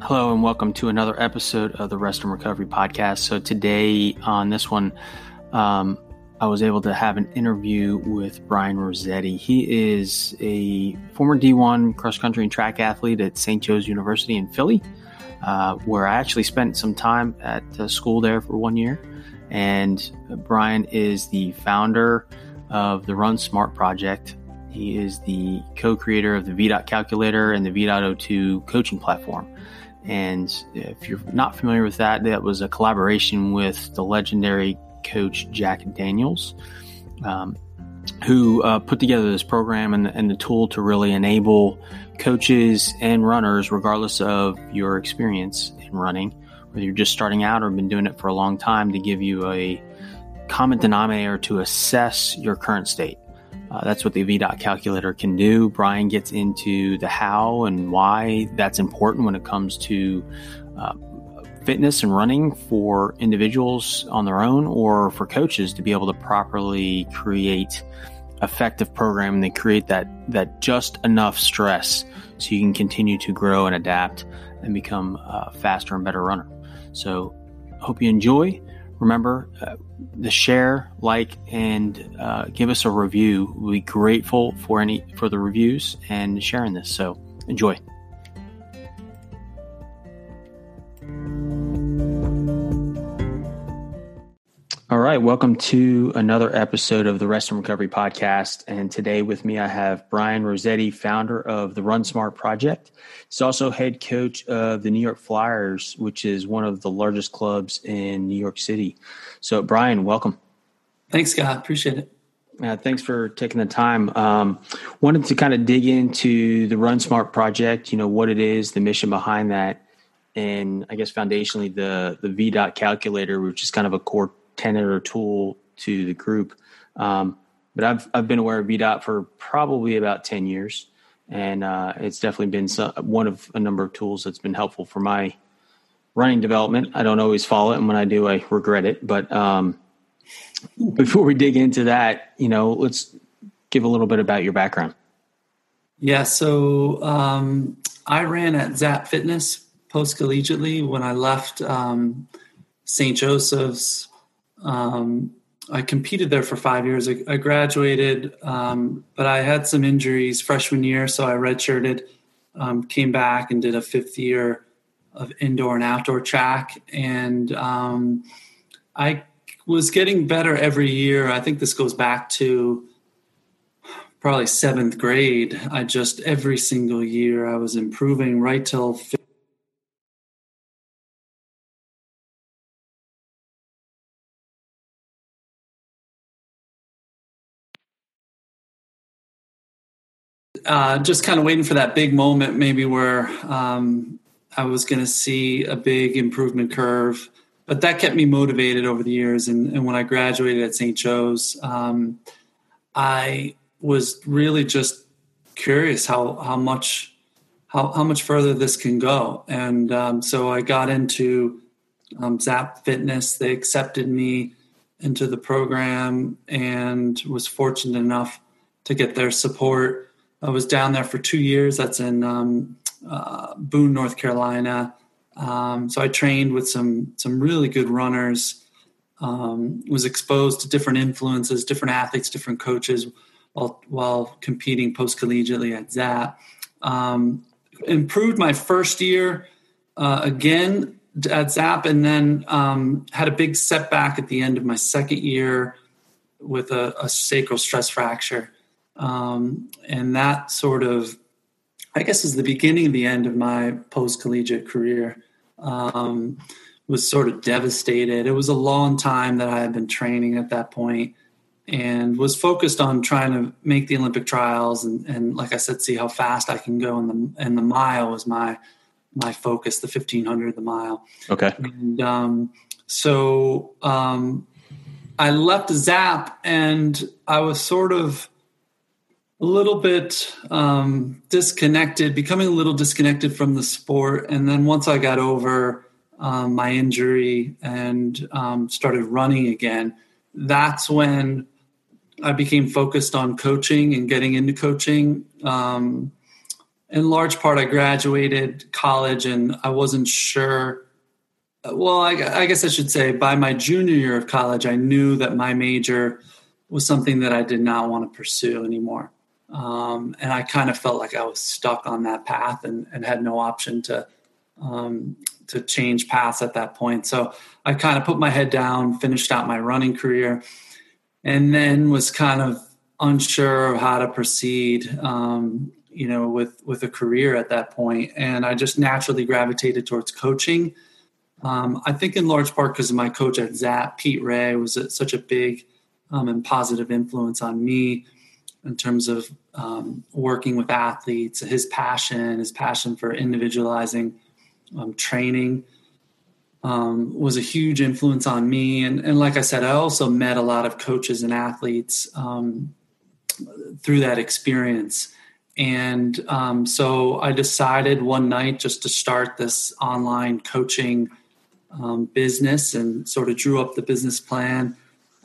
Hello, and welcome to another episode of the Rest and Recovery Podcast. So, today on this one, um, I was able to have an interview with Brian Rosetti. He is a former D1 cross country and track athlete at St. Joe's University in Philly, uh, where I actually spent some time at school there for one year. And Brian is the founder of the Run Smart Project. He is the co creator of the VDOT calculator and the VDOT O2 coaching platform. And if you're not familiar with that, that was a collaboration with the legendary coach Jack Daniels, um, who uh, put together this program and, and the tool to really enable coaches and runners, regardless of your experience in running, whether you're just starting out or been doing it for a long time, to give you a common denominator to assess your current state. Uh, that's what the VDOT calculator can do. Brian gets into the how and why that's important when it comes to uh, fitness and running for individuals on their own or for coaches to be able to properly create effective programming that create that that just enough stress so you can continue to grow and adapt and become a faster and better runner. So, hope you enjoy. Remember, uh, the share, like, and uh, give us a review. We'll be grateful for any for the reviews and sharing this. So enjoy. Right, welcome to another episode of the Rest and Recovery Podcast. And today with me, I have Brian Rosetti, founder of the Run Smart Project. He's also head coach of the New York Flyers, which is one of the largest clubs in New York City. So, Brian, welcome. Thanks, Scott. Appreciate it. Uh, thanks for taking the time. Um, wanted to kind of dig into the Run Smart Project. You know what it is, the mission behind that, and I guess foundationally the the VDOT calculator, which is kind of a core tenet or tool to the group. Um, but I've I've been aware of VDOT for probably about ten years, and uh, it's definitely been some, one of a number of tools that's been helpful for my running development. I don't always follow it, and when I do, I regret it. But um, before we dig into that, you know, let's give a little bit about your background. Yeah, so um, I ran at Zap Fitness post collegiately when I left um, St. Joseph's um, I competed there for five years. I, I graduated, um, but I had some injuries freshman year, so I redshirted, um, came back and did a fifth year of indoor and outdoor track. And um, I was getting better every year. I think this goes back to probably seventh grade. I just every single year I was improving right till uh, just kind of waiting for that big moment, maybe where um, I was going to see a big improvement curve. But that kept me motivated over the years. And, and when I graduated at St. Joe's, um, I was really just curious how how much how how much further this can go. And um, so I got into um, Zap Fitness. They accepted me into the program and was fortunate enough to get their support I was down there for two years. That's in um, uh, Boone, North Carolina. Um, so I trained with some some really good runners. Um, was exposed to different influences, different athletes, different coaches, while while competing post collegiately at Zap. Um, improved my first year uh, again at Zap, and then um, had a big setback at the end of my second year with a, a sacral stress fracture. Um, and that sort of, I guess, is the beginning of the end of my post collegiate career. Um, was sort of devastated. It was a long time that I had been training at that point and was focused on trying to make the Olympic trials and, and like I said, see how fast I can go. And the, and the mile was my, my focus, the 1500, the mile. Okay. And, um, so, um, I left Zap and I was sort of, a little bit um, disconnected, becoming a little disconnected from the sport. And then once I got over um, my injury and um, started running again, that's when I became focused on coaching and getting into coaching. Um, in large part, I graduated college and I wasn't sure. Well, I, I, guess I should say by my junior year of college, I knew that my major was something that I did not want to pursue anymore. Um, and I kind of felt like I was stuck on that path and, and had no option to um, to change paths at that point. So I kind of put my head down, finished out my running career, and then was kind of unsure of how to proceed. Um, you know, with with a career at that point, and I just naturally gravitated towards coaching. Um, I think in large part because my coach at Zap, Pete Rea, was a, such a big um, and positive influence on me in terms of um, working with athletes. His passion, his passion for individualizing um, training, um, was a huge influence on me. And, and, like I said, I also met a lot of coaches and athletes um, through that experience. And um, so I decided one night just to start this online coaching um, business and sort of drew up the business plan.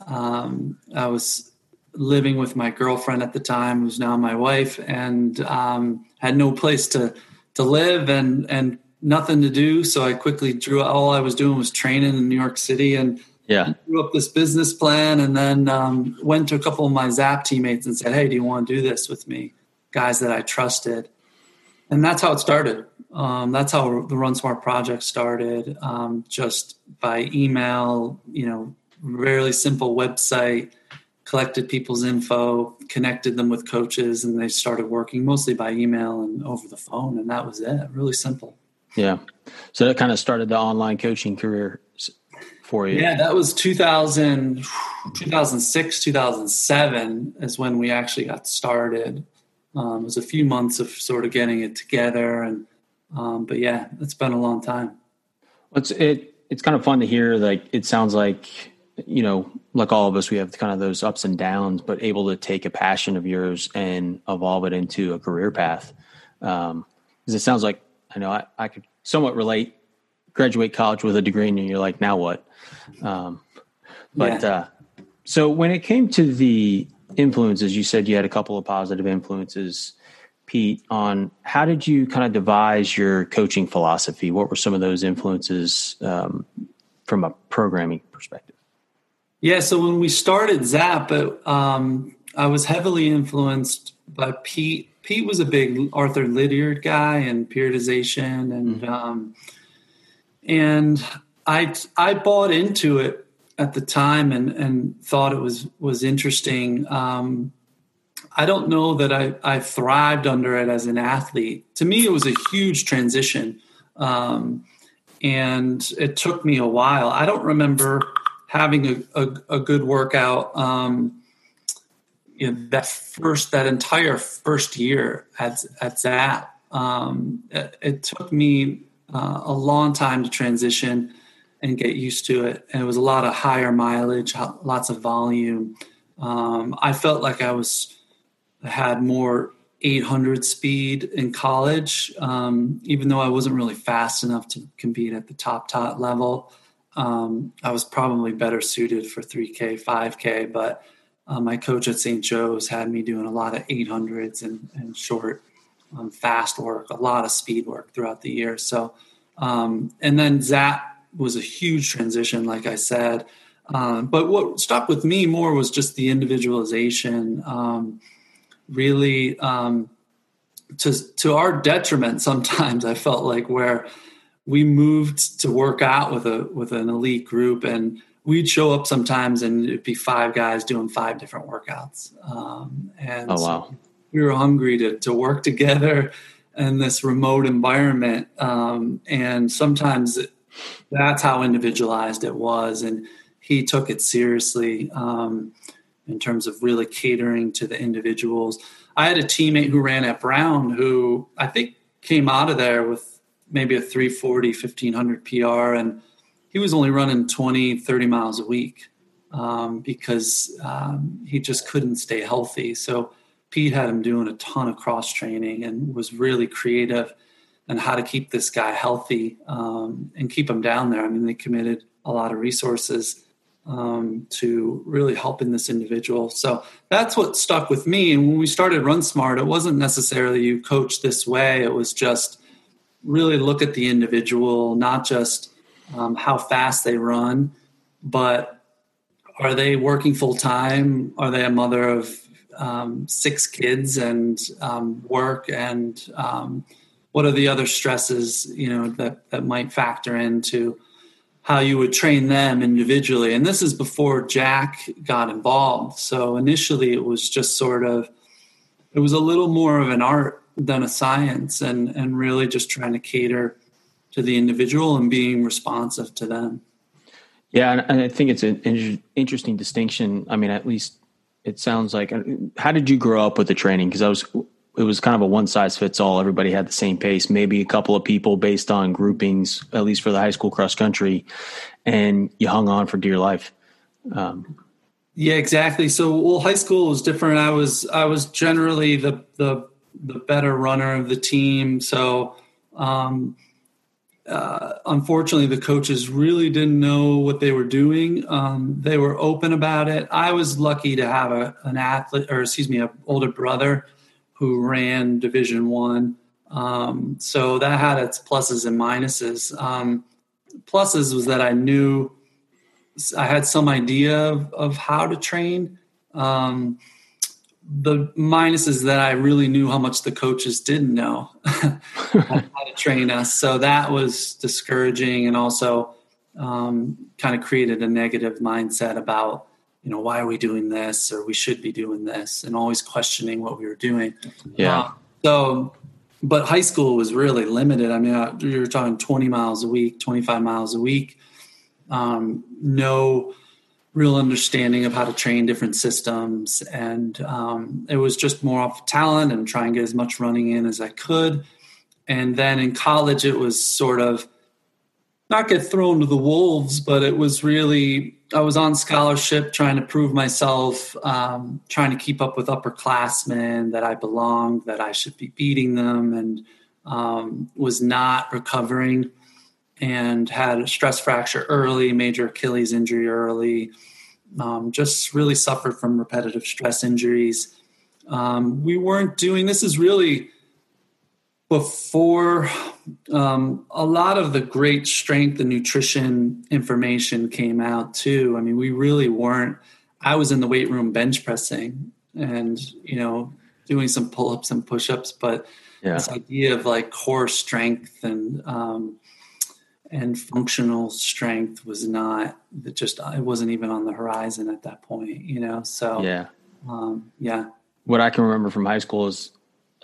I was living with my girlfriend at the time, who's now my wife, and um, had no place to to live and and nothing to do. So I quickly drew. All I was doing was training in New York City, and yeah, drew up this business plan, and then um, went to a couple of my Zap teammates and said, "Hey, do you want to do this with me?" Guys that I trusted, and that's how it started. Um, that's how the Run Smart project started. Um, just by email, you know, really simple website collected people's info, connected them with coaches, and they started working mostly by email and over the phone. And that was it. Really simple. Yeah. So that kind of started the online coaching career for you. Yeah, that was 2000, 2006, 2007 is when we actually got started. Um, it was a few months of sort of getting it together. And, um, but yeah, it's been a long time. It's, it, it's kind of fun to hear. Like, it sounds like, you know, like all of us, we have kind of those ups and downs, but able to take a passion of yours and evolve it into a career path. Um, because it sounds like I know I, I could somewhat relate. Graduate college with a degree, and you're like, now what? Um, but yeah. uh, so when it came to the influences, you said you had a couple of positive influences, Pete. On how did you kind of devise your coaching philosophy? What were some of those influences um, from a programming perspective? Yeah, so when we started Zap, um, I was heavily influenced by Pete Pete was a big Arthur Lydiard guy and periodization and mm-hmm. um, and I I bought into it at the time and and thought it was was interesting. Um, I don't know that I, I thrived under it as an athlete. To me, it was a huge transition, um, and it took me a while. I don't remember having a, a, a good workout. Um, you know that first that entire first year at at Zap, um, it, it, took me uh, a long time to transition and get used to it. And it was a lot of higher mileage, lots of volume. Um, I felt like I was had more 800 speed in college, um, even though I wasn't really fast enough to compete at the top top level. Um, I was probably better suited for 3K, 5K, but uh, my coach at St. Joe's had me doing a lot of 800s and, and short, um, fast work, a lot of speed work throughout the year. So, um, and then Zap was a huge transition, like I said. Um, but what stuck with me more was just the individualization. Um, really, um, to to our detriment, sometimes I felt like where we moved to work out with a with an elite group and we'd show up sometimes and it'd be five guys doing five different workouts. Um, and oh, wow. So we were hungry to, to work together in this remote environment. Um, and sometimes that's how individualized it was. And he took it seriously um, in terms of really catering to the individuals. I had a teammate who ran at Brown who I think came out of there with maybe a 340, 1500 PR. And he was only running 20, 30 miles a week um, because um, he just couldn't stay healthy. So Pete had him doing a ton of cross training and was really creative on how to keep this guy healthy um, and keep him down there. I mean, they committed a lot of resources um, to really helping this individual. So that's what stuck with me. And when we started Run Smart, it wasn't necessarily you coach this way. It was just really look at the individual, not just um, how fast they run, but are they working full time? Are they a mother of um, six kids and um, work? And um, what are the other stresses you know that that might factor into how you would train them individually? And this is before jack got involved. So initially it was just sort of it was a little more of an art than a science and and really just trying to cater to the individual and being responsive to them yeah and i think it's an interesting distinction i mean at least it sounds like how did you grow up with the training because i was it was kind of a one size fits all. Everybody had the same pace, maybe a couple of people based on groupings, at least for the high school cross country, and you hung on for dear life. Um, yeah, exactly. So, well, high school was different. I was I was generally the the the better runner of the team. So, um, uh, unfortunately, the coaches really didn't know what they were doing. Um, they were open about it. I was lucky to have a, an athlete, or excuse me, an older brother who ran Division One. Um, so that had its pluses and minuses. Um, pluses was that I knew I had some idea of, of how to train. Um, the minuses that I really knew how much the coaches didn't know how to train us. So that was discouraging and also um, kind of created a negative mindset about you know, why are we doing this or we should be doing this and always questioning what we were doing. Yeah. Uh, so, but high school was really limited. I mean, you were talking 20 miles a week, 25 miles a week. Um, no real understanding of how to train different systems. And um, it was just more off talent and try and get as much running in as I could. And then in college, it was sort of not get thrown to the wolves, but it was really I was on scholarship, trying to prove myself, um, trying to keep up with upperclassmen that I belonged, that I should be beating them, and um, was not recovering, and had a stress fracture early, major Achilles injury early. Um, just really suffered from repetitive stress injuries. Um, we weren't doing this. Is really before um, a lot of the great strength and nutrition information came out too. I mean, we really weren't. I was in the weight room bench pressing and you know doing some pull ups and push ups, but yeah. this idea of like core strength and um, and functional strength was not that just it wasn't even on the horizon at that point. You know, so yeah, um, yeah. What I can remember from high school is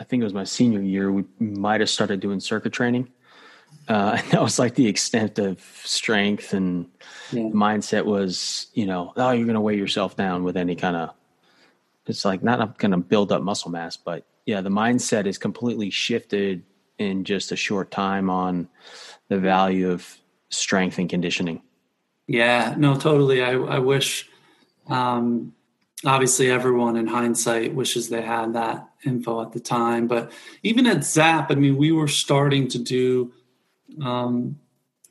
I think it was my senior year, we might have started doing circuit training. Uh, and that was like the extent of strength and yeah. mindset was, you know, oh, you're going to weigh yourself down with any kind of, it's like not going to build up muscle mass, but yeah, the mindset is completely shifted in just a short time on the value of strength and conditioning. Yeah, no, totally. I, I wish, um, obviously everyone in hindsight wishes they had that info at the time but even at zap i mean we were starting to do um,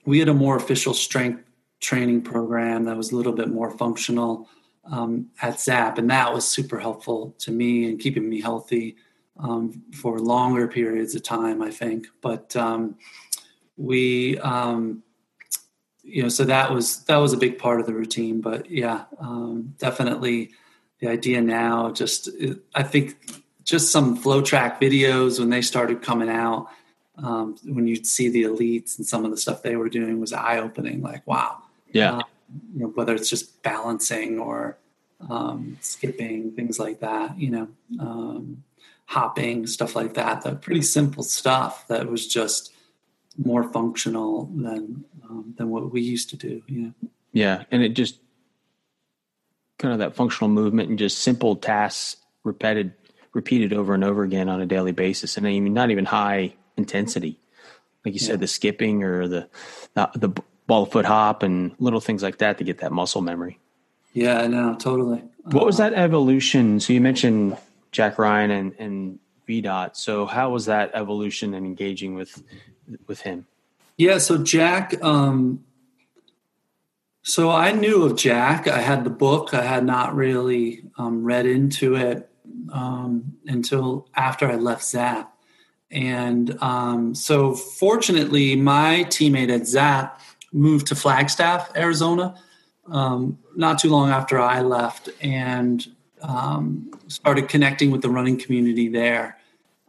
we had a more official strength training program that was a little bit more functional um, at zap and that was super helpful to me and keeping me healthy um, for longer periods of time i think but um, we um, you know so that was that was a big part of the routine but yeah um, definitely the idea now just i think just some Flotrack videos when they started coming out um, when you'd see the elites and some of the stuff they were doing was eye-opening like wow. Yeah. Uh, you know, whether it's just balancing or um, skipping things like that you know um, hopping stuff like that that pretty simple stuff that was just more functional than um, than what we used to do yeah. Yeah and it just kind of that functional movement and just simple tasks repeated repeated over and over again on a daily basis and I mean not even high intensity. Like you yeah. said the skipping or the, the the ball foot hop and little things like that to get that muscle memory. Yeah no totally. What was uh, that evolution? So you mentioned jack ryan and and vdot so how was that evolution and engaging with with him yeah so jack um So I knew of Jack. I had the book. I had not really um, read into it um, until after I left Zap. And um, so, fortunately, my teammate at Zap moved to Flagstaff, Arizona, um, not too long after I left, and um, started connecting with the running community there.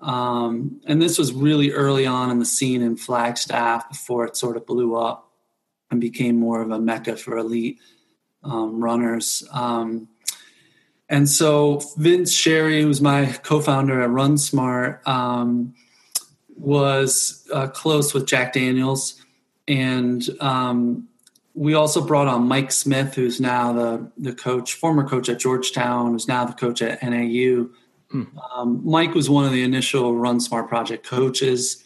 Um, and this was really early on in the scene in Flagstaff before it sort of blew up and became more of a mecca for elite um, runners. Um, and so Vince Sherry, who's my co-founder at RunSmart, um, was uh, close with Jack Daniels, and um, we also brought on Mike Smith, who's now the the coach, former coach at Georgetown, who's now the coach at NAU. Hmm. Um, Mike was one of the initial RunSmart project coaches.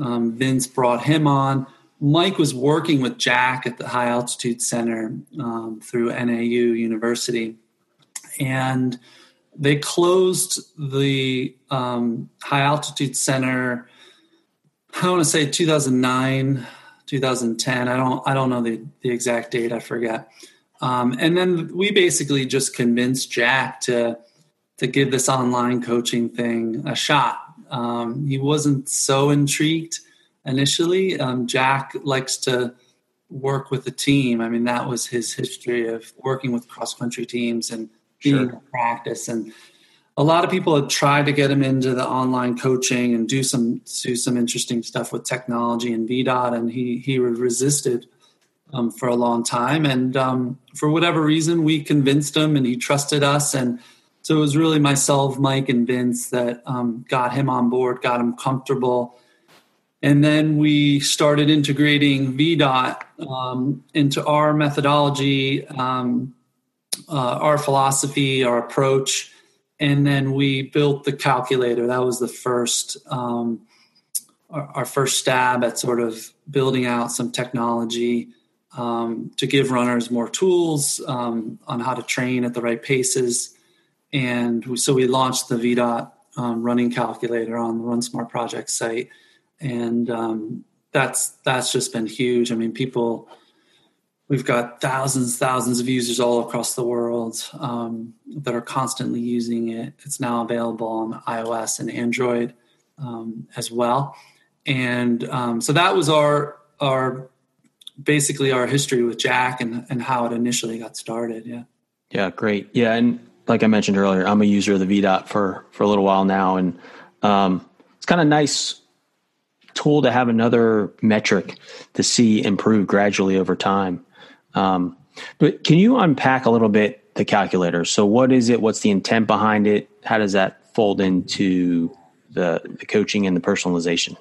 Um, Vince brought him on. Mike was working with Jack at the High Altitude Center um, through NAU University, and they closed the um, High Altitude Center. I want to say 2009, 2010. I don't I don't know the the exact date. I forget. Um, and then we basically just convinced Jack to to give this online coaching thing a shot. Um, he wasn't so intrigued initially. Um, Jack likes to work with the team. I mean, that was his history of working with cross country teams and being sure. practice. And a lot of people had tried to get him into the online coaching and do some do some interesting stuff with technology and VDOT, and he he resisted um, for a long time. And um, for whatever reason, we convinced him, and he trusted us. And so it was really myself, Mike, and Vince that um, got him on board, got him comfortable and then we started integrating VDOT um, into our methodology, um, uh, our philosophy, our approach. And then we built the calculator. That was the first, um, our, our, first stab at sort of building out some technology um, to give runners more tools um, on how to train at the right paces. And so we launched the VDOT um, running calculator on the RunSmart project site and um, that's that's just been huge. I mean, people. We've got thousands, thousands of users all across the world um, that are constantly using it. It's now available on iOS and Android um, as well, and um, so that was our our basically our history with Jack and and how it initially got started. Yeah. Yeah, great. Yeah, and like I mentioned earlier, I'm a user of the VDOT for for a little while now, and um, it's kind of nice tool to have another metric to see improve gradually over time. Um, but can you unpack a little bit the calculator? So, what is it? What's the intent behind it? How does that fold into the, the coaching and the personalization?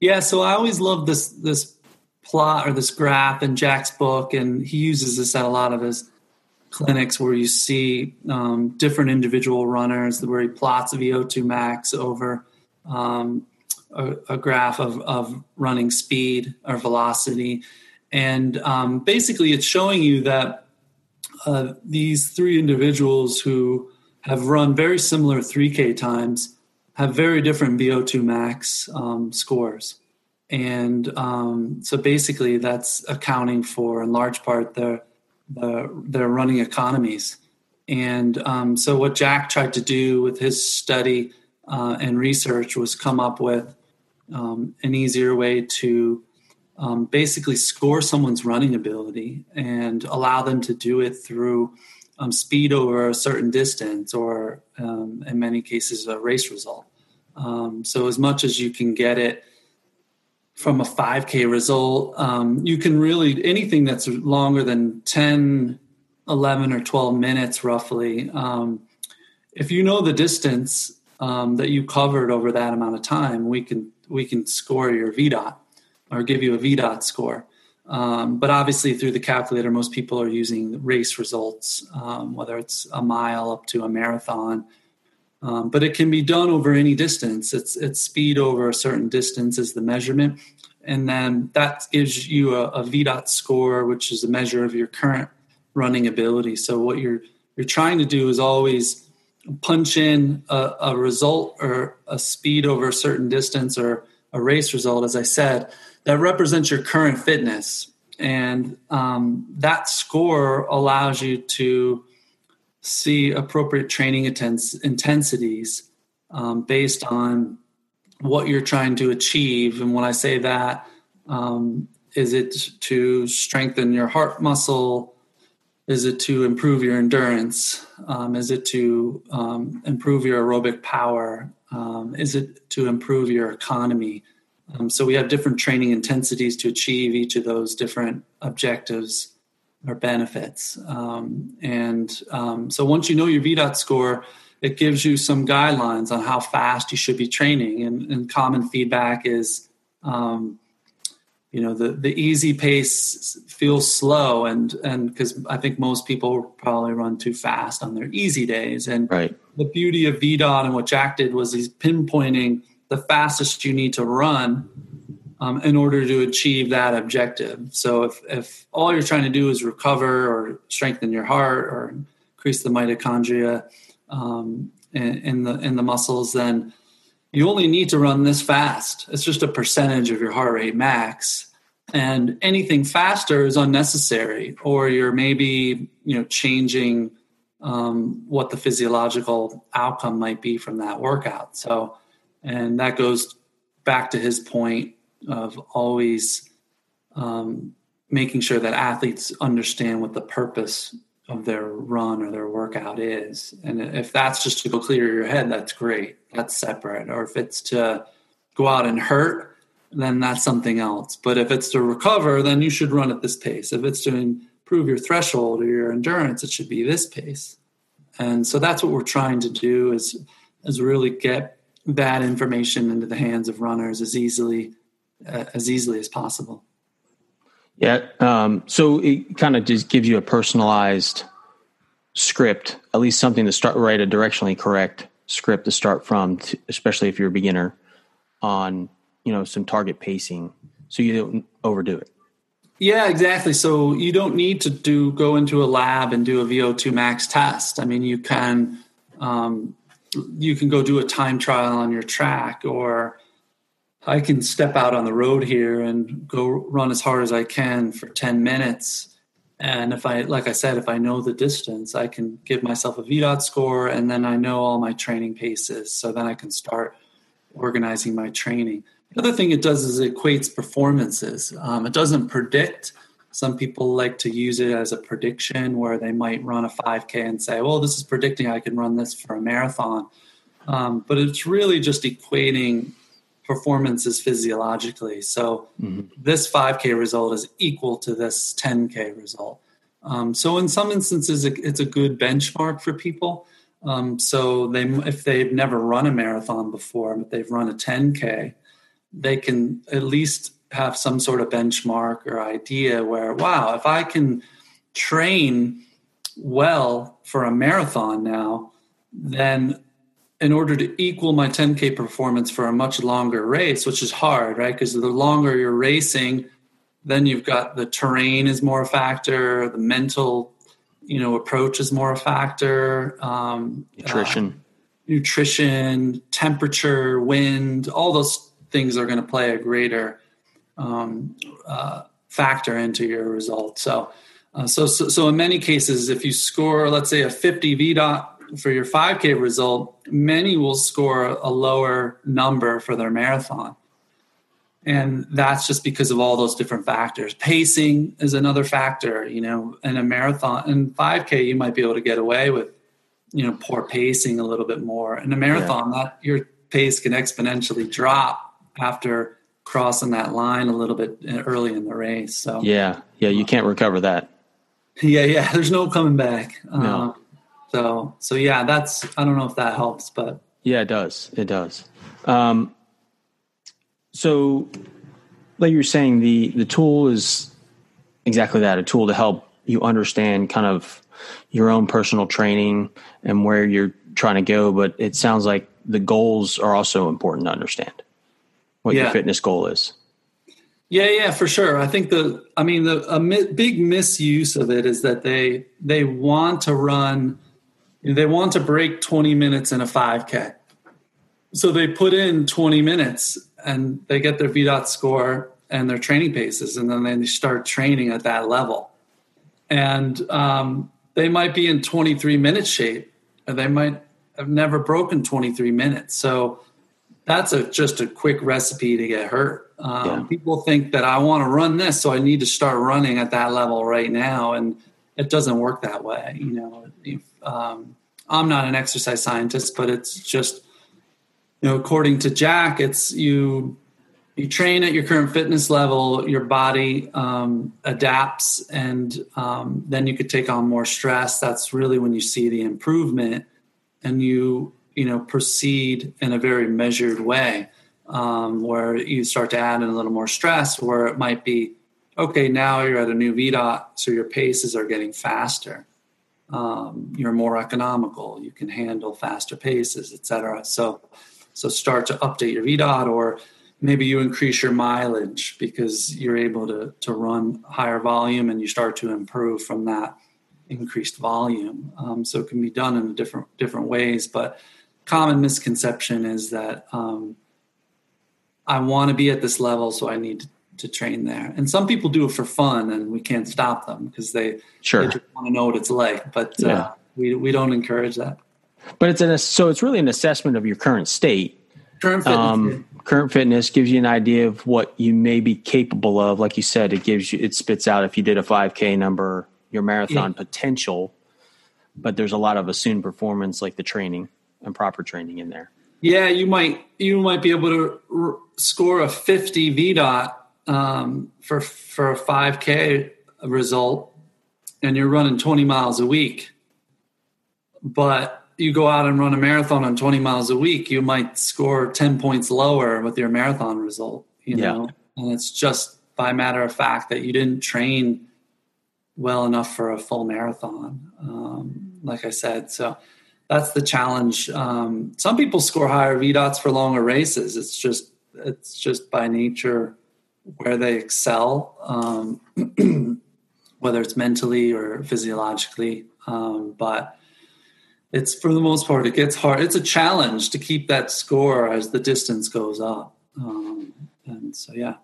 Yeah, so I always love this this plot or this graph in Jack's book, and he uses this at a lot of his clinics where you see um, different individual runners where he plots VO2 max over um, a, a graph of, of running speed or velocity. And um, basically, it's showing you that uh, these three individuals who have run very similar 3K times have very different VO2 max um, scores. And um, so basically, that's accounting for, in large part, their, their, their running economies. And um, so, what Jack tried to do with his study uh, and research was come up with um, an easier way to um, basically score someone's running ability and allow them to do it through um, speed over a certain distance or, um, in many cases, a race result. Um, so, as much as you can get it from a 5K result, um, you can really anything that's longer than 10, 11, or 12 minutes roughly. if you know the distance that you covered over that amount of time, we can we can score your VDOT or give you a VDOT score. Um, but obviously, through the calculator, most people are using race results, um, whether it's a mile up to a marathon. Um, but it can be done over any distance. It's it's speed over a certain distance is the measurement, and then that gives you a, a VDOT score, which is a measure of your current running ability. So what you're you're trying to do is always punch in a, a, result or a speed over a certain distance or a race result, as I said, that represents your current fitness. and um, that score allows you to see appropriate training intens- intensities um, based on what you're trying to achieve. And when I say that, um, is it to strengthen your heart muscle? Is it to improve your endurance? Um, is it to um, improve your aerobic power? Um, is it to improve your economy? Um, so we have different training intensities to achieve each of those different objectives or benefits. Um, and um, so once you know your VDOT score, it gives you some guidelines on how fast you should be training. And, and common feedback is, um, you know, the, the easy pace feels slow, and and because I think most people probably run too fast on their easy days. And right. the beauty of VDOT and what Jack did was he's pinpointing the fastest you need to run um, in order to achieve that objective. So if, if all you're trying to do is recover or strengthen your heart or increase the mitochondria um, in, in, the in the muscles, then you only need to run this fast. It's just a percentage of your heart rate max, and anything faster is unnecessary. Or you're maybe you know changing um, what the physiological outcome might be from that workout. So, and that goes back to his point of always um, making sure that athletes understand what the purpose of their run or their workout is. And if that's just to go clear your head, that's great. That's separate. Or if it's to go out and hurt, then that's something else. But if it's to recover, then you should run at this pace. If it's to improve your threshold or your endurance, it should be this pace. And so that's what we're trying to do is is really get that information into the hands of runners as easily uh, as easily as possible. Yeah. Um, so it kind of just gives you a personalized script, at least something to start, write a directionally correct script to start from, to, especially if you're a beginner on, you know, some target pacing so you don't overdo it. Yeah, exactly. So you don't need to do go into a lab and do a VO2 max test. I mean, you can um, you can go do a time trial on your track or I can step out on the road here and go run as hard as I can for 10 minutes. And if I, like I said, if I know the distance, I can give myself a VDOT score and then I know all my training paces. So then I can start organizing my training. The other thing it does is it equates performances. Um, it doesn't predict. Some people like to use it as a prediction where they might run a 5K and say, well, this is predicting I can run this for a marathon. Um, but it's really just equating performances physiologically. So mm-hmm. this 5K result is equal to this 10K result. Um, so in some instances, it's a good benchmark for people. Um, so they, if they've never run a marathon before, but they've run a 10K, they can at least have some sort of benchmark or idea where, wow, if I can train well for a marathon now, then in order to equal my 10K performance for a much longer race, which is hard, right? Because the longer you're racing, then you've got the terrain is more a factor, the mental, you know, approach is more a factor. Um, nutrition, uh, nutrition, temperature, wind, all those things are going to play a greater um, uh, factor into your results. So, uh, so, so, so in many cases, if you score, let's say a 50 VDOT for your 5K result, many will score a lower number for their marathon. And that's just because of all those different factors. Pacing is another factor, you know, in a marathon. In 5K, you might be able to get away with, you know, poor pacing a little bit more. In a marathon, yeah. that your pace can exponentially drop after crossing that line a little bit early in the race. So yeah, yeah, you can't recover that. Yeah, yeah. There's no coming back. No. Um, so, so yeah, that's, I don't know if that helps, but. Yeah, it does. It does. Um, so like you were saying, the, the tool is exactly that, a tool to help you understand kind of your own personal training and where you're trying to go. But it sounds like the goals are also important to understand what yeah. your fitness goal is. Yeah, yeah, for sure. I think the, I mean, the a mi- big misuse of it is that they they want to run they want to break 20 minutes in a 5K. So they put in 20 minutes and they get their VDOT score and their training paces, and then they start training at that level. And um, they might be in 23 minute shape, or they might have never broken 23 minutes. So that's a just a quick recipe to get hurt. Um, yeah. People think that I want to run this, so I need to start running at that level right now, and it doesn't work that way. You know, um, I'm not an exercise scientist, but it's just you know, according to Jack, it's you you train at your current fitness level, your body um, adapts, and um, then you could take on more stress. That's really when you see the improvement, and you you know proceed in a very measured way, um, where you start to add in a little more stress, where it might be okay. Now you're at a new VDOT, so your paces are getting faster. Um, you're more economical. You can handle faster paces, etc. So, so start to update your VDOT or maybe you increase your mileage because you're able to, to run higher volume and you start to improve from that increased volume. Um, so it can be done in different different ways. But common misconception is that um, I want to be at this level, so I need to, to, train there. And some people do it for fun, and we can't stop them because they, sure. they want to know what it's like. But uh, yeah. we we don't encourage that. But it's an so it's really an assessment of your current state. Current fitness. Um, current fitness gives you an idea of what you may be capable of. Like you said, it gives you it spits out if you did a 5K number, your marathon yeah. potential. But there's a lot of assumed performance, like the training and proper training in there. Yeah, you might you might be able to r- score a 50 VDOT um, for for a 5K result, and you're running 20 miles a week. But you go out and run a marathon on 20 miles a week, you might score 10 points lower with your marathon result, you know? And it's just by matter of fact that you didn't train well enough for a full marathon. Um, like I said, so that's the challenge. Um, some people score higher VDOTs for longer races. It's just, it's just by nature where they excel, um, whether it's mentally or physiologically. Um, but it's for the most part it gets hard it's a challenge to keep that score as the distance goes up um, and so yeah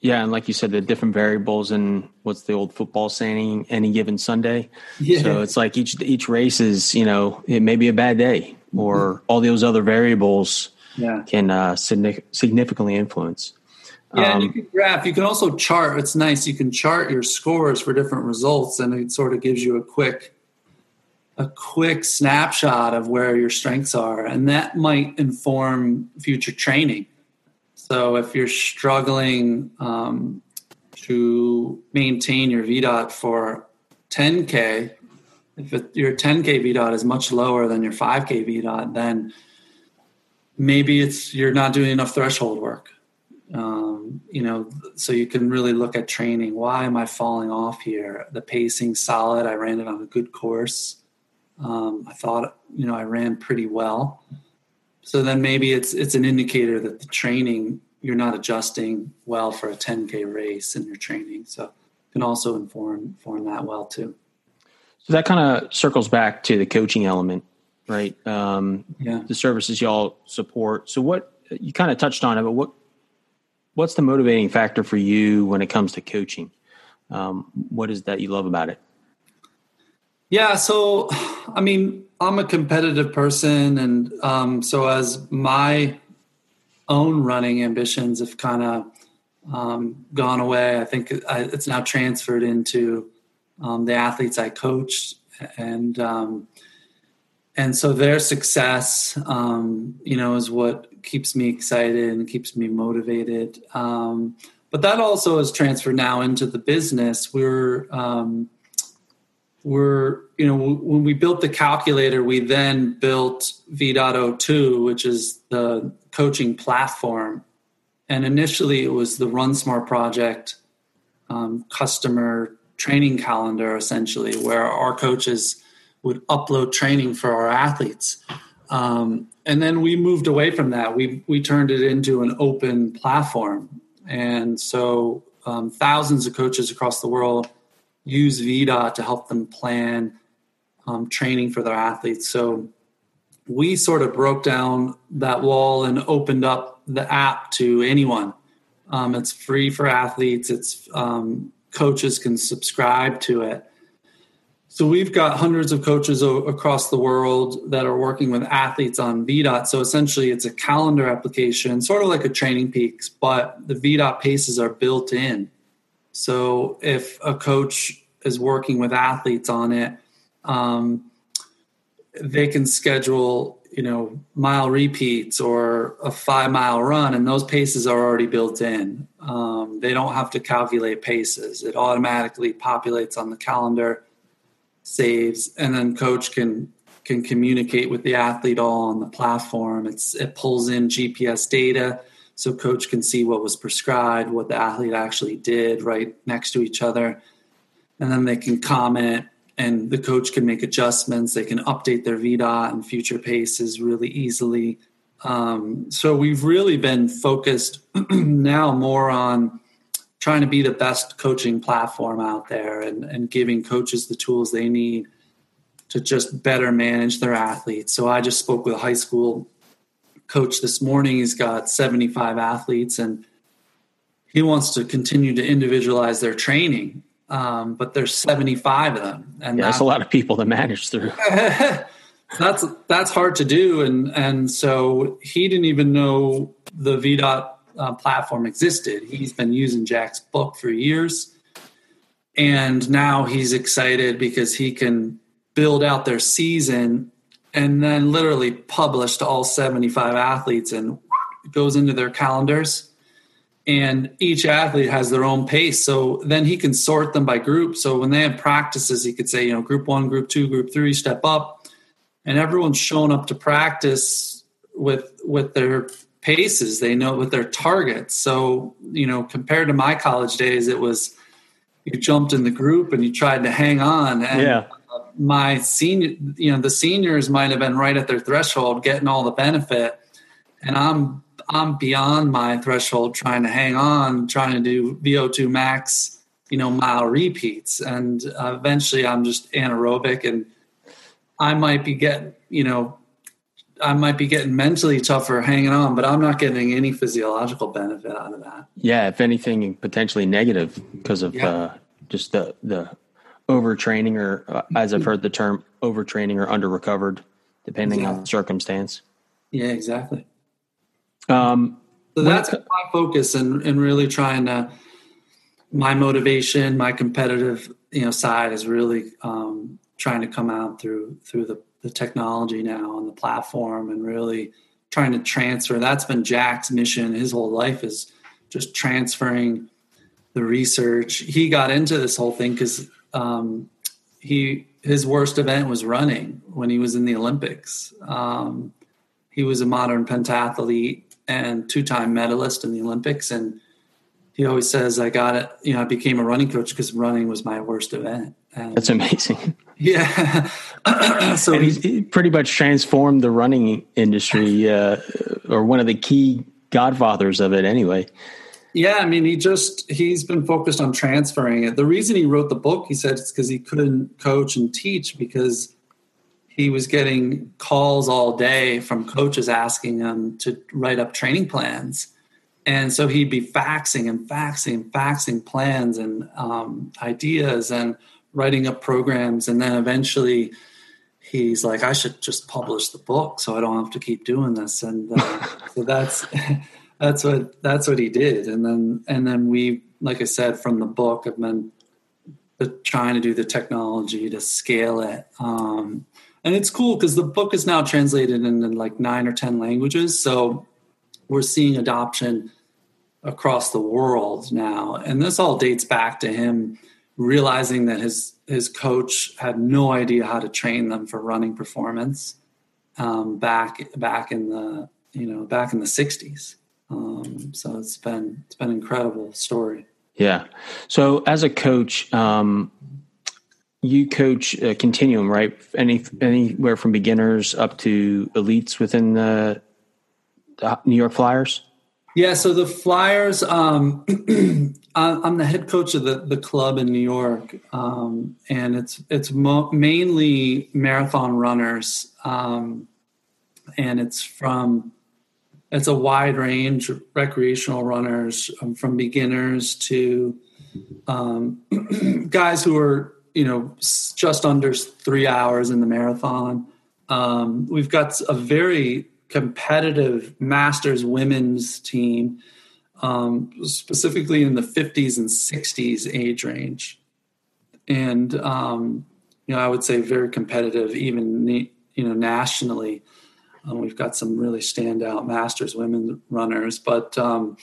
yeah and like you said the different variables and what's the old football saying any given sunday yeah. so it's like each each race is you know it may be a bad day or mm-hmm. all those other variables yeah. can uh, significantly influence yeah, um, and you can graph. You can also chart. It's nice. You can chart your scores for different results, and it sort of gives you a quick a quick snapshot of where your strengths are, and that might inform future training. So if you're struggling um, to maintain your VDOT for 10K, if it, your 10K VDOT is much lower than your 5K VDOT, then maybe it's you're not doing enough threshold work. Um, you know, so you can really look at training. Why am I falling off here? The pacing solid. I ran it on a good course. Um, I thought, you know, I ran pretty well. So then maybe it's it's an indicator that the training you're not adjusting well for a 10k race in your training. So can also inform inform that well too. So that kind of circles back to the coaching element, right? Um, yeah. The services y'all support. So what you kind of touched on it, but what what's the motivating factor for you when it comes to coaching? Um, what is that you love about it? Yeah, so I mean, I'm a competitive person, and um, so as my own running ambitions have kind of um, gone away, I think I, it's now transferred into um, the athletes I coach, and um, and so their success, um, you know, is what keeps me excited and keeps me motivated. Um, but that also is transferred now into the business. We're we're you know when we built the calculator we then built VDOT O2 which is the coaching platform and initially it was the run smart project um, customer training calendar essentially where our coaches would upload training for our athletes um, and then we moved away from that we we turned it into an open platform and so um, thousands of coaches across the world use VDOT to help them plan um, training for their athletes. So we sort of broke down that wall and opened up the app to anyone Um, it's free for athletes. It's um, coaches can subscribe to it. So we've got hundreds of coaches o- across the world that are working with athletes on VDOT. So essentially, it's a calendar application, sort of like a Training Peaks, but the VDOT paces are built in. So if a coach is working with athletes on it, um, they can schedule you know mile repeats or a five mile run and those paces are already built in um, they don't have to calculate paces it automatically populates on the calendar saves and then coach can can communicate with the athlete all on the platform it's it pulls in gps data so coach can see what was prescribed what the athlete actually did right next to each other and then they can comment and the coach can make adjustments. They can update their VDOT and future paces really easily. Um, so we've really been focused now more on trying to be the best coaching platform out there and, and giving coaches the tools they need to just better manage their athletes. So I just spoke with a high school coach this morning. He's got 75 athletes and he wants to continue to individualize their training um, but there's 75 of them, and yeah, that's a lot of people to manage through. that's that's hard to do, and and so he didn't even know the VDOT uh, platform existed. He's been using Jack's book for years, and now he's excited because he can build out their season and then literally publish to all 75 athletes and goes into their calendars and each athlete has their own pace. So then he can sort them by group. So when they have practices, he could say, you know, group one, group two, group three, step up, and everyone's shown up to practice with with their paces. They know with their targets. So you know, compared to my college days, it was you jumped in the group and you tried to hang on. And yeah. my senior, you know, the seniors might have been right at their threshold, getting all the benefit, and I'm I'm beyond my threshold trying to hang on, trying to do VO2 max, you know, mile repeats. And uh, eventually I'm just anaerobic and I might be getting, you know, I might be getting mentally tougher hanging on, but I'm not getting any physiological benefit out of that. Yeah, if anything, potentially negative because of yeah. uh, just the the overtraining, or uh, as I've heard the term, overtraining or under recovered, depending exactly. on the circumstance. Yeah, exactly. Um, so that's it, my focus and, and really trying to, my motivation, my competitive, you know, side is really um, trying to come out through, through the, the technology now and the platform and really trying to transfer. That's been Jack's mission. His whole life is just transferring the research. He got into this whole thing because um, he his worst event was running when he was in the Olympics. Um, he was a modern pentathlete and two-time medalist in the Olympics. And he always says, "I got it." You know, I became a running coach because running was my worst event. And That's amazing. Yeah. so and he pretty much transformed the running industry, uh, or one of the key godfathers of it, anyway. Yeah, I mean, he just he's been focused on transferring it. The reason he wrote the book, he said, it's because he couldn't coach and teach because he was getting calls all day from coaches asking him to write up training plans. And so he'd be faxing and faxing and faxing plans and um, ideas and writing up programs. And then eventually he's like, I should just publish the book so I don't have to keep doing this. And uh, so that's. that's what that's what he did and then and then we like i said from the book i've been trying to do the technology to scale it um, and it's cool because the book is now translated into like nine or ten languages so we're seeing adoption across the world now and this all dates back to him realizing that his his coach had no idea how to train them for running performance um, back back in the you know back in the 60s um, so it's been it's been an incredible story yeah so as a coach um, you coach a continuum, right? Any anywhere from beginners up to elites within the, the New York Flyers. Yeah, so the Flyers, um, I'm the head coach of the, the club in New York, um, and it's it's mo- mainly marathon runners, um, and it's from it's a wide range of recreational runners um, from beginners to um, guys who are you know just under three hours in the marathon. Um, we've got a very competitive masters women's team, um, specifically in the 50s and 60s age range, and um, you know I would say very competitive even you know nationally. Um, we've got some really standout masters women runners, but um,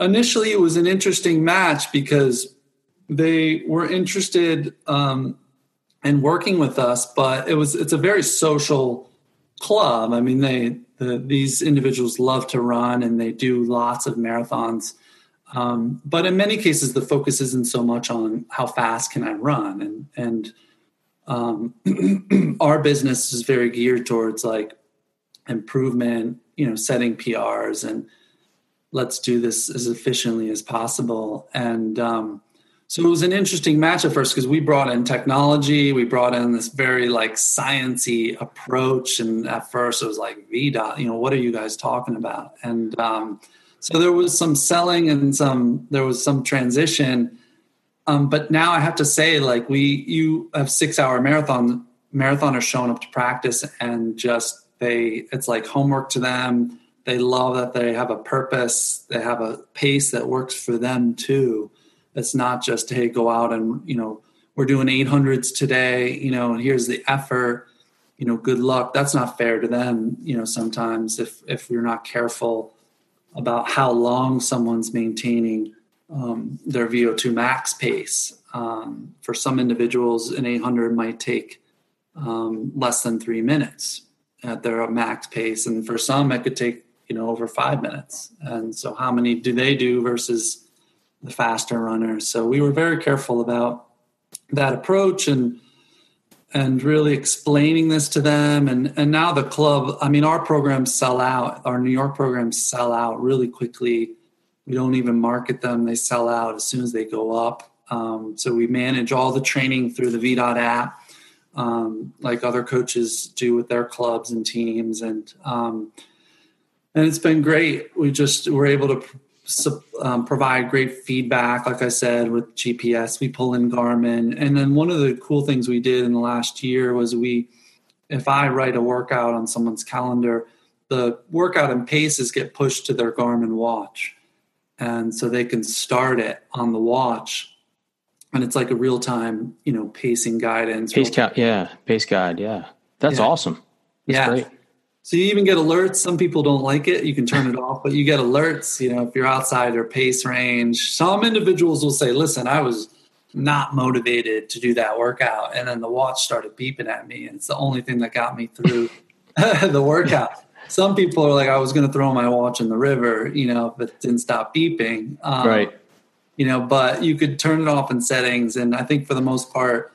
initially it was an interesting match because they were interested um, in working with us, but it was it's a very social club. I mean, they the, these individuals love to run and they do lots of marathons. Um, but in many cases, the focus isn't so much on how fast can I run, and and um, our business is very geared towards like improvement, you know, setting PRs and let's do this as efficiently as possible. And um, so it was an interesting match at first because we brought in technology, we brought in this very like sciency approach, and at first it was like VDOT, you know, what are you guys talking about? And um, so there was some selling and some there was some transition. Um, but now I have to say, like we, you have six hour marathon marathoners are showing up to practice and just they it's like homework to them they love that they have a purpose they have a pace that works for them too it's not just hey go out and you know we're doing 800s today you know and here's the effort you know good luck. That's not fair to them you know sometimes if if you're not careful about how long someone's maintaining um, their vo2 max pace. Um, for some individuals an 800 might take um, less than three minutes at their max pace, and for some it could take you know over five minutes. And so, how many do they do versus the faster runners? So we were very careful about that approach and and really explaining this to them. And and now the club i mean our programs sell out. Our new york programs sell out really quickly. We don't even market them. They sell out as soon as they go up. Um, so we manage all the training through the vdot app um, like other coaches do with their clubs and teams, and um, and it's been great. We just were able to um, provide great feedback. Like I said, with GPS, we pull in Garmin, and then one of the cool things we did in the last year was we, if I write a workout on someone's calendar, the workout and paces get pushed to their Garmin watch, and so they can start it on the watch and it's like a real time, you know, pacing guidance. Pace count, yeah, pace guide, yeah. That's yeah. awesome. That's yeah. Great. So you even get alerts. Some people don't like it. You can turn it off, but you get alerts. You know, if you're outside your pace range. Some individuals will say, "Listen, I was not motivated to do that workout," and then the watch started beeping at me, and it's the only thing that got me through the workout. Some people are like, "I was going to throw my watch in the river," you know, but it didn't stop beeping. Um, right you know, but you could turn it off in settings. And I think for the most part,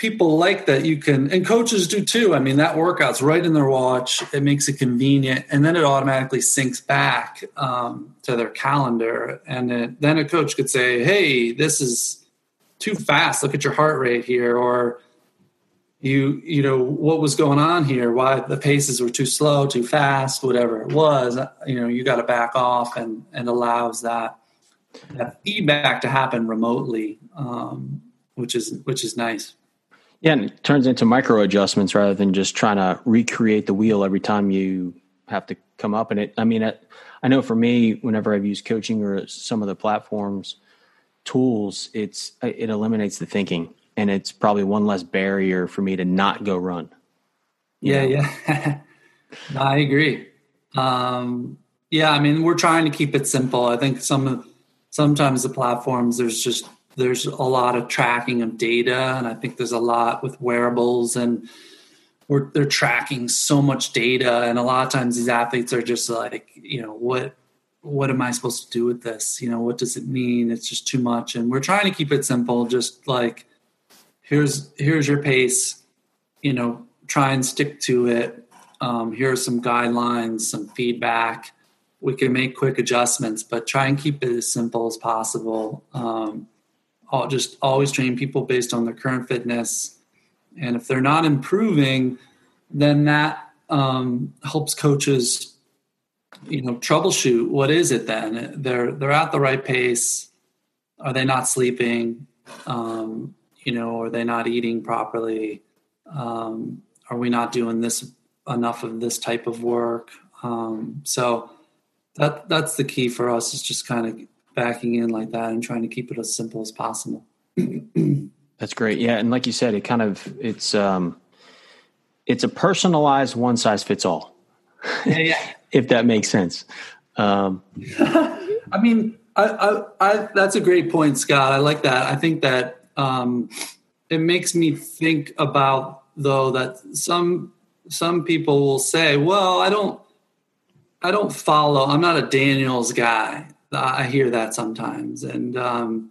people like that you can, and coaches do too. I mean, that workout's right in their watch. It makes it convenient. And then it automatically syncs back um, to their calendar. And it, then a coach could say, hey, this is too fast. Look at your heart rate here. Or, you you know what was going on here why the paces were too slow too fast whatever it was you know you got to back off and and allows that that feedback to happen remotely, um, which is which is nice. Yeah, and it turns into micro adjustments rather than just trying to recreate the wheel every time you have to come up. And it, I mean, it, I know for me, whenever I've used coaching or some of the platforms tools, it's it eliminates the thinking, and it's probably one less barrier for me to not go run. Yeah, know? yeah, I agree. Um, yeah, I mean, we're trying to keep it simple. I think some of sometimes the platforms there's just there's a lot of tracking of data and i think there's a lot with wearables and we're, they're tracking so much data and a lot of times these athletes are just like you know what what am i supposed to do with this? You know what does it mean? It's just too much. And we're trying to keep it simple just like here's here's your pace you know try and stick to it. Um, here are some guidelines some feedback. We can make quick adjustments, but try and keep it as simple as possible. Um, Just always train people based on their current fitness. And if they're not improving, then that um, helps coaches you know troubleshoot what is it then? They're they're at the right pace. Are they not sleeping? Um, you know are they not eating properly? Um, are we not doing this enough of this type of work? Um, so that that's the key for us is just kind of backing in like that and trying to keep it as simple as possible that's great yeah and like you said it kind of it's um it's a personalized one size fits all yeah, yeah. if that makes sense. Um, I mean, I, I, I, that's a great point, Scott. I like that. I think that um, it makes me think about though that some some people will say, "Well, I don't, I don't follow. I'm not a Daniels guy." I hear that sometimes, and um,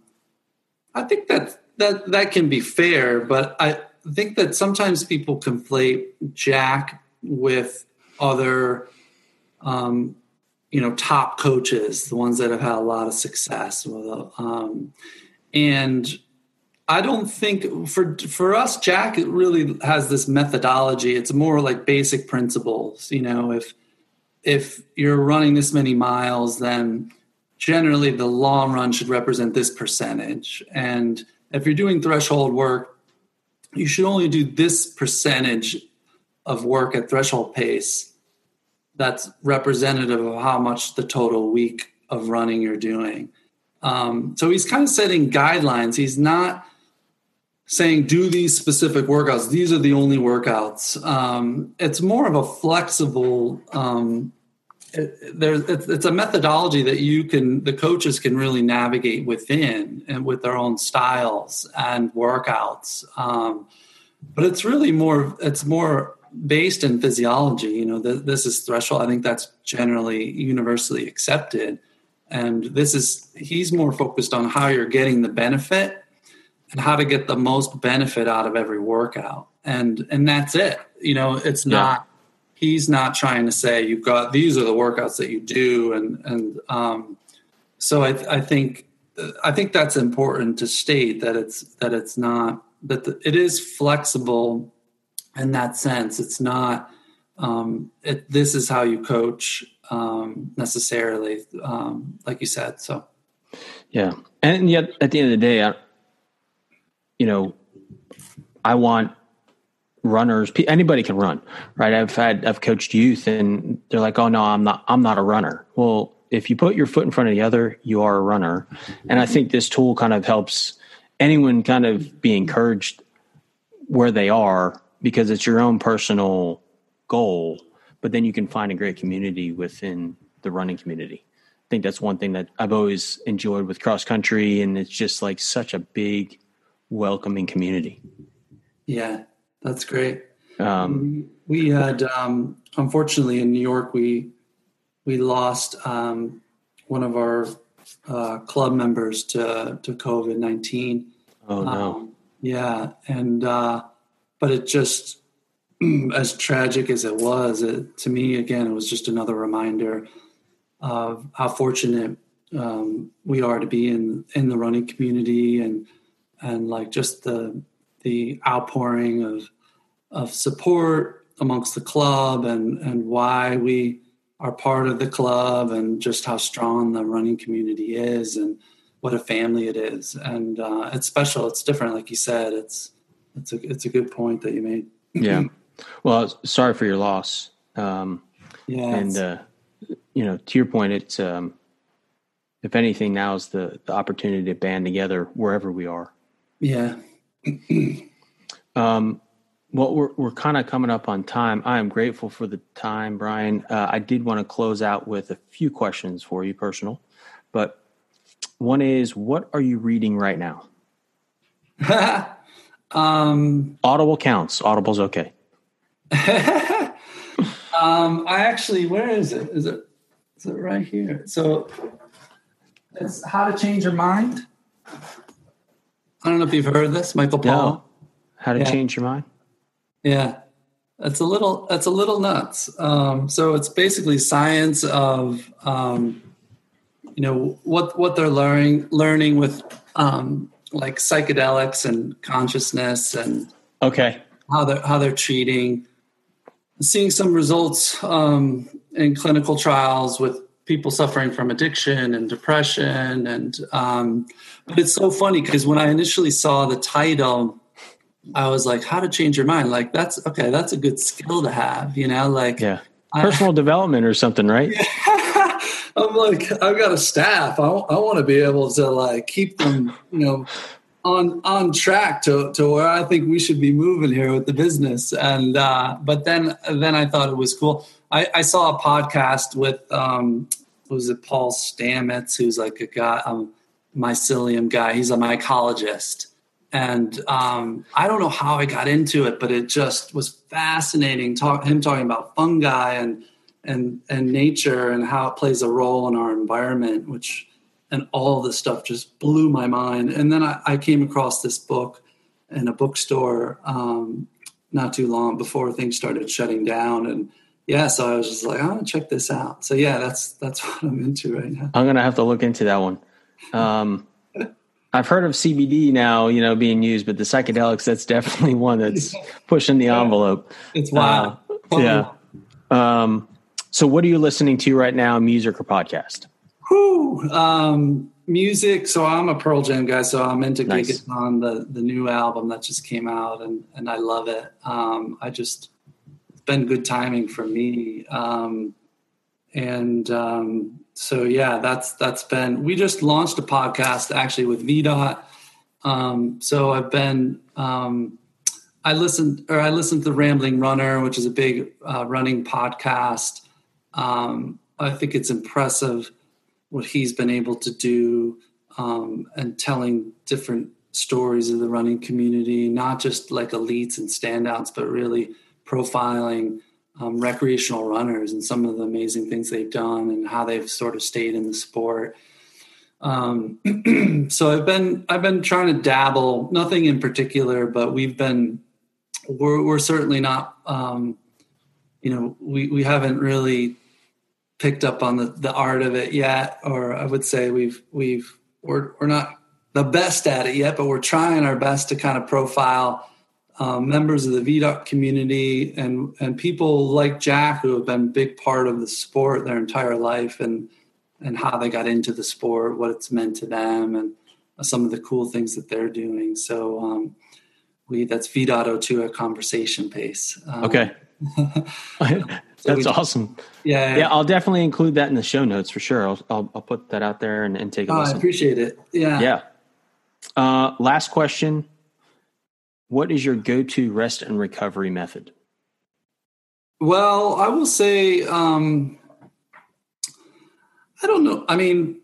I think that that that can be fair, but I think that sometimes people conflate Jack with other um, you know top coaches the ones that have had a lot of success um, and i don't think for for us jack really has this methodology. It's more like basic principles you know if if you're running this many miles then generally the long run should represent this percentage and if you're doing threshold work you should only do this percentage of work at threshold pace that's representative of how much the total week of running you're doing. Um, so he's kind of setting guidelines. He's not saying do these specific workouts. These are the only workouts. Um, it's more of a flexible. Um, there's it's, it's, a methodology that you can the coaches can really navigate within and with their own styles and workouts. Um, but it's really more. It's more based in physiology. You know, th- this is threshold. I think that's generally universally accepted. And this is, he's more focused on how you're getting the benefit and how to get the most benefit out of every workout. And, and that's it. You know, it's yeah. not, he's not trying to say you've got, these are the workouts that you do. And, and, um, so I, I think, I think that's important to state that it's, that it's not, that the, it is flexible in that sense. It's not um, it, this is how you coach um, necessarily, um, like you said. So, yeah, and yet at the end of the day, I, you know, I want runners. Anybody can run, right? I've had I've coached youth, and they're like, "Oh no, I'm not. I'm not a runner." Well, if you put your foot in front of the other, you are a runner. And I think this tool kind of helps anyone kind of be encouraged where they are because it's your own personal goal, but then you can find a great community within the running community. I think that's one thing that I've always enjoyed with cross country, and it's just like such a big, welcoming community. Yeah, that's great. Um, we had, um, unfortunately, in New York, we we lost um, one of our uh, club members to to COVID nineteen. Oh no! Um, yeah, and uh, but it just as tragic as it was it, to me again it was just another reminder of how fortunate um, we are to be in in the running community and and like just the the outpouring of of support amongst the club and and why we are part of the club and just how strong the running community is and what a family it is and uh, it's special it's different like you said it's it's a it's a good point that you made. yeah. Well, sorry for your loss. Um, yeah. And uh, you know, to your point, it's um, if anything, now is the the opportunity to band together wherever we are. Yeah. Um, well, we're we're kind of coming up on time. I am grateful for the time, Brian. Uh, I did want to close out with a few questions for you, personal, but one is, what are you reading right now? Um, Audible counts. Audible's okay. um, I actually, where is it? Is it is it right here? So it's How to Change Your Mind. I don't know if you've heard this, Michael Pollan. No. How to yeah. change your mind? Yeah. That's a little that's a little nuts. Um, so it's basically science of um, you know what what they're learning learning with um, like psychedelics and consciousness and okay how they're how they're treating seeing some results um, in clinical trials with people suffering from addiction and depression. And um, but it's so funny because when I initially saw the title, I was like, "How to change your mind?" Like that's okay. That's a good skill to have, you know. Like yeah, personal I, development or something, right? Yeah. I'm like, I've got a staff. I, I want to be able to like keep them, you know, on on track to to where I think we should be moving here with the business. And uh, but then then I thought it was cool. I, I saw a podcast with um, was it Paul Stamets, who's like a guy, um, mycelium guy. He's a mycologist, and um, I don't know how I got into it, but it just was fascinating. Talk him talking about fungi and and and nature and how it plays a role in our environment, which and all this stuff just blew my mind. And then I, I came across this book in a bookstore um, not too long before things started shutting down, and yeah, so I was just like, I want to check this out. So yeah, that's that's what I'm into right now. I'm gonna have to look into that one. Um, I've heard of CBD now, you know, being used, but the psychedelics, that's definitely one that's pushing the envelope. It's wild. Uh, yeah. Um, so what are you listening to right now, music or podcast? Whew, um, music. So I'm a Pearl Jam guy, so I'm into nice. on the the new album that just came out, and and I love it. Um, I just been good timing for me, um, and um, so yeah, that's that's been. We just launched a podcast actually with VDOT. Um, so I've been. Um, I listened or I listened to the Rambling Runner, which is a big uh, running podcast. Um, I think it's impressive what he's been able to do um, and telling different stories of the running community, not just like elites and standouts, but really profiling um, recreational runners and some of the amazing things they've done and how they've sort of stayed in the sport. Um, so I've been I've been trying to dabble, nothing in particular, but we've been we're, we're certainly not um, you know we we haven't really picked up on the, the art of it yet, or I would say we've we've we're we're not the best at it yet, but we're trying our best to kind of profile um, members of the VDOT community and and people like Jack who have been a big part of the sport their entire life and and how they got into the sport, what it's meant to them, and some of the cool things that they're doing. So um, we that's VDOT O2 at conversation pace. Um, okay. So That's we, awesome. Yeah, yeah. I'll definitely include that in the show notes for sure. I'll I'll, I'll put that out there and, and take a oh, listen. I appreciate it. Yeah. Yeah. Uh, last question. What is your go-to rest and recovery method? Well, I will say, um, I don't know. I mean,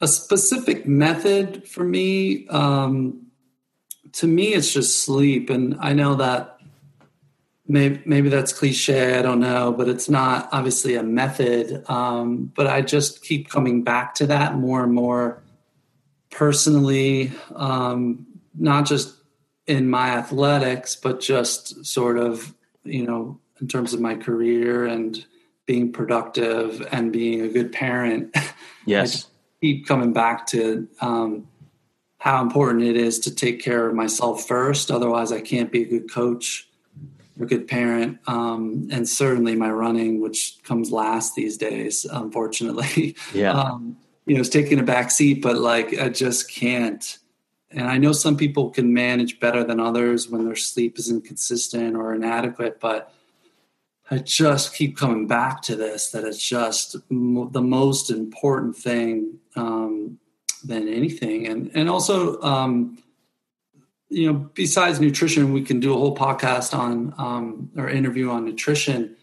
a specific method for me, um, to me, it's just sleep. And I know that maybe maybe that's cliche i don't know but it's not obviously a method um, but i just keep coming back to that more and more personally um, not just in my athletics but just sort of you know in terms of my career and being productive and being a good parent yes keep coming back to um, how important it is to take care of myself first otherwise i can't be a good coach or a good parent, um, and certainly my running, which comes last these days, unfortunately. Yeah. Um, you know, it's taking a back seat, but like I just can't. And I know some people can manage better than others when their sleep is inconsistent or inadequate, but I just keep coming back to this that it's just the most important thing um, than anything. And and also, um, you know, besides nutrition, we can do a whole podcast on um, or interview on nutrition.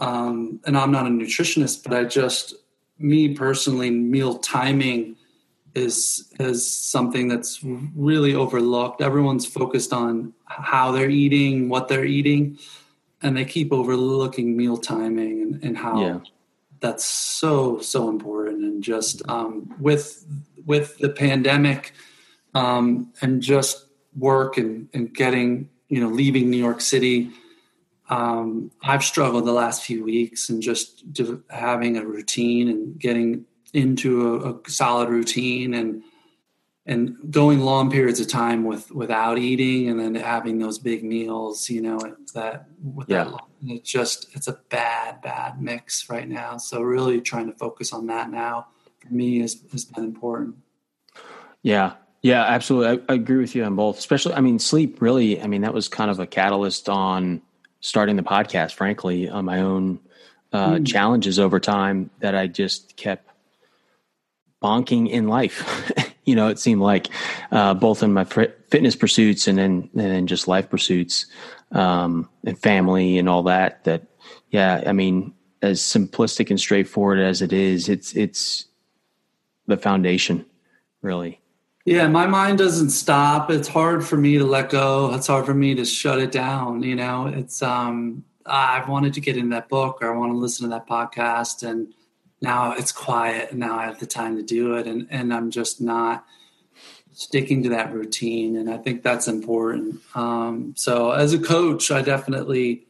Um, and I'm not a nutritionist, but I just, me personally, meal timing is is something that's really overlooked. Everyone's focused on how they're eating, what they're eating, and they keep overlooking meal timing and, and how yeah. that's so so important. And just um, with with the pandemic um, and just work and, and getting, you know, leaving New York City, um, I've struggled the last few weeks and just having a routine and getting into a, a, solid routine and and going long periods of time with without eating and then having those big meals, you know, that with yeah. that it's just it's a bad, bad mix right now. So really trying to focus on that now for me has, has been important. Yeah. Yeah, absolutely. I, I, agree with you on both. Especially, I mean, sleep really, I mean, that was kind of a catalyst on starting the podcast, frankly, on my own uh, mm. challenges over time that I just kept bonking in life. you know, it seemed like uh, both in my fitness pursuits and then and then just life pursuits um, and family and all that. That yeah, I mean, as simplistic and straightforward as it is, it's it's the foundation, really. Yeah, my mind doesn't stop. It's hard for me to let go. It's hard for me to shut it down. You know, it's um, I wanted to get in that book or I want to listen to that podcast, and now it's quiet. And now I have the time to do it, and and I'm just not sticking to that routine. And I think that's important. Um, so as a coach, I definitely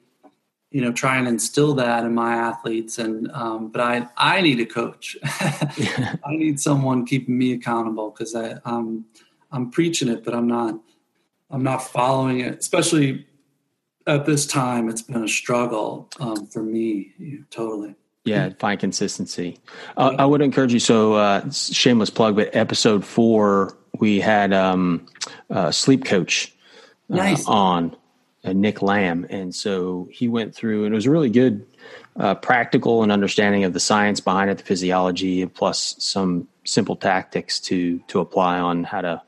you know try and instill that in my athletes and um, but i i need a coach i need someone keeping me accountable because i um, i'm preaching it but i'm not i'm not following it especially at this time it's been a struggle um, for me totally yeah find consistency uh, i would encourage you so uh, shameless plug but episode four we had um, a sleep coach uh, nice. on uh, Nick Lambe, and so he went through, and it was a really good, uh, practical and understanding of the science behind it, the physiology, plus some simple tactics to to apply on how to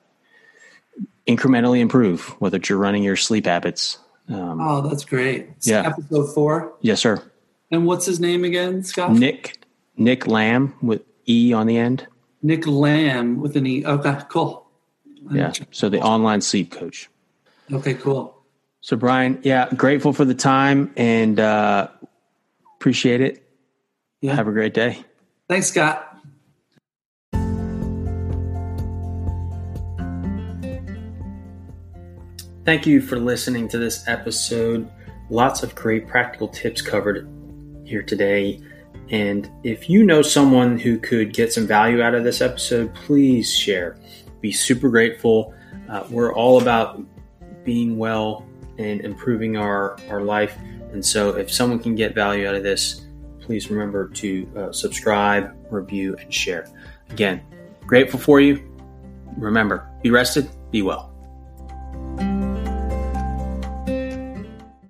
incrementally improve, whether you're running your sleep habits. Um, oh, that's great! It's yeah, episode four. Yes, sir. And what's his name again, Scott? Nick Nick Lamb with E on the end. Nick Lamb with an E. Okay, cool. Yeah. So the online sleep coach. Okay, cool. So, Brian, yeah, grateful for the time and uh, appreciate it. Yeah. Have a great day. Thanks, Scott. Thank you for listening to this episode. Lots of great practical tips covered here today. And if you know someone who could get some value out of this episode, please share. Be super grateful. Uh, we're all about being well and improving our, our life. And so, if someone can get value out of this, please remember to uh, subscribe, review, and share. Again, grateful for you. Remember, be rested, be well.